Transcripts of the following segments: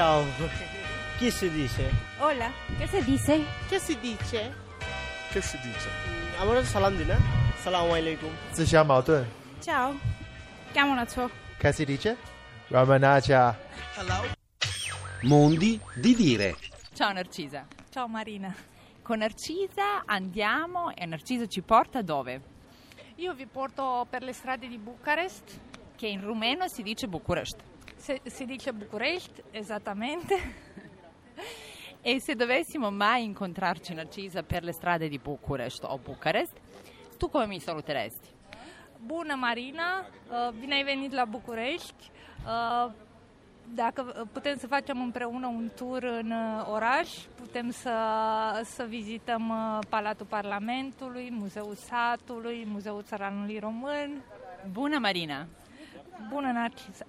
Ciao. Chi si dice? Hola. Che si dice? Che si dice? Che si dice? আমরা সালাম দিই না সালাম আলাইকুম tu? মাউতন চাও কেমন আছো কে si dice? Ramanacha. Hello. Mondi di dire. Ciao Narcisa. Ciao Marina. Con Narcisa andiamo e Narcisa ci porta dove? Io vi porto per le strade di Bucarest. Che in rumeno si dice Bucarest. Se- si dice Bucarest esattamente. E se dovessimo mai incontrarci Narcisa per le strade di Bucurest o Bucarest, tu come mi saluteresti? Bună, Marina! Uh, Bine ai venit la București! Uh, Dacă uh, putem să facem împreună un tur în uh, oraș, putem să, să vizităm uh, Palatul Parlamentului, Muzeul Satului, Muzeul Țăranului Român. Buona Marina. Bună, Narcisa!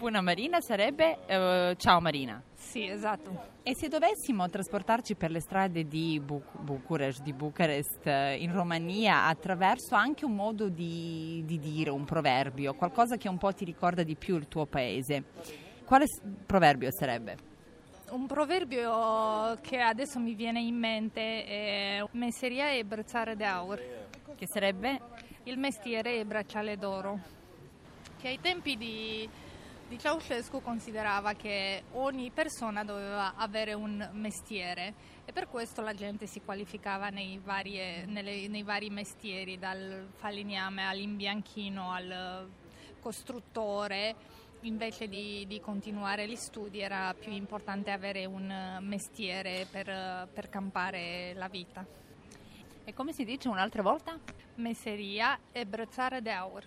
Buona Marina sarebbe eh, ciao Marina. Sì, esatto. E se dovessimo trasportarci per le strade di Bu- Bucurest, di Bucarest, eh, in Romania, attraverso anche un modo di, di dire, un proverbio, qualcosa che un po' ti ricorda di più il tuo paese, quale proverbio sarebbe? Un proverbio che adesso mi viene in mente è messeria e bracciale d'aur. Che sarebbe? Il mestiere e bracciale d'oro. Che ai tempi di, di Ceausescu considerava che ogni persona doveva avere un mestiere e per questo la gente si qualificava nei, varie- nelle- nei vari mestieri, dal falegname all'imbianchino al costruttore. Invece di, di continuare gli studi era più importante avere un mestiere per, per campare la vita. E come si dice un'altra volta? Messeria e bracciare d'aur.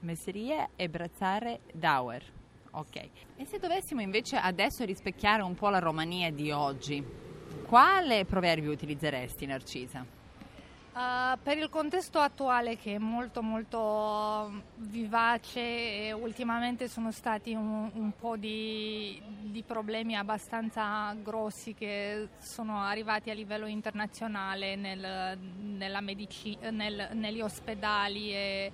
Messeria e brazzare d'Auer. Ok. E se dovessimo invece adesso rispecchiare un po' la Romania di oggi, quale proverbio utilizzeresti, Narcisa? Uh, per il contesto attuale che è molto molto vivace e ultimamente sono stati un, un po' di, di problemi abbastanza grossi che sono arrivati a livello internazionale nel- medici- nel- negli ospedali e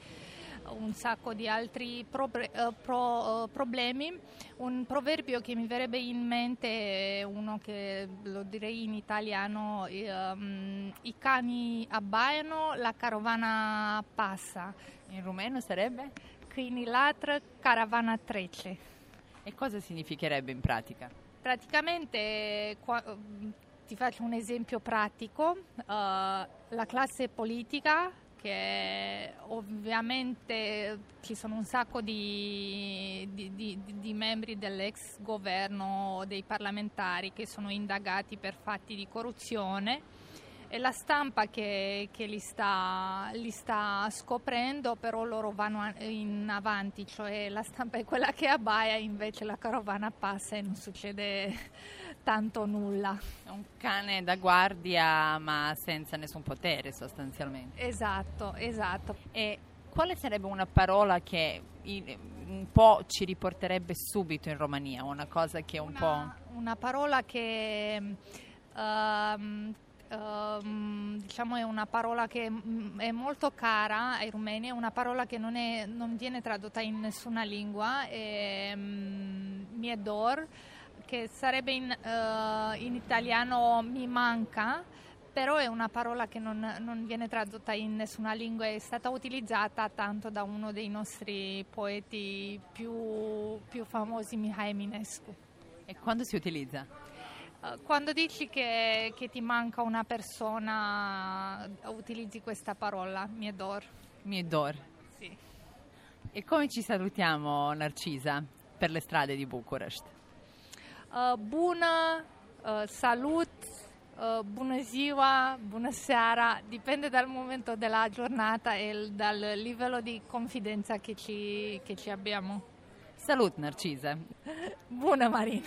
un sacco di altri eh, pro- eh, problemi. Un proverbio che mi verrebbe in mente è uno che lo direi in italiano, ehm, i cani abbaiano, la carovana passa, In rumeno sarebbe? câinii latră, caravana trece. E cosa significherebbe in pratica? Praticamente, qua- ti faccio un esempio pratico, eh, la classe politica che ovviamente ci sono un sacco di, di- di- di membri dell'ex governo, dei parlamentari che sono indagati per fatti di corruzione e la stampa che, che li, sta, li sta scoprendo, però loro vanno in avanti, cioè la stampa è quella che abbaia, invece la carovana passa e non succede tanto nulla. È un cane da guardia ma senza nessun potere sostanzialmente. Esatto, esatto. E quale sarebbe una parola che un po' ci riporterebbe subito in Romania? Una cosa che un Una, una parola che ehm, ehm, diciamo è una parola che mm, è molto cara ai rumeni, è una parola che non, è- non viene tradotta in nessuna lingua, è mm, miedor, che sarebbe in, eh, in italiano mi manca, però è una parola che non, non viene tradotta in nessuna lingua, è stata utilizzata tanto da uno dei nostri poeti più, più famosi, Mihai Eminescu. po'... E quando si utilizza? Eh, Quando dici che, che ti manca una persona, utilizzi questa parola, miedor. Miedor. Sì. E come ci salutiamo, Narcisa, per le strade di Bucurest? Uh, bună, uh, salut, uh, ziua, bună seara, dipende dal momento della giornata e il- dal livello di confidenza che ci, che ci abbiamo. Salut, Narcisa. Bună, Marina!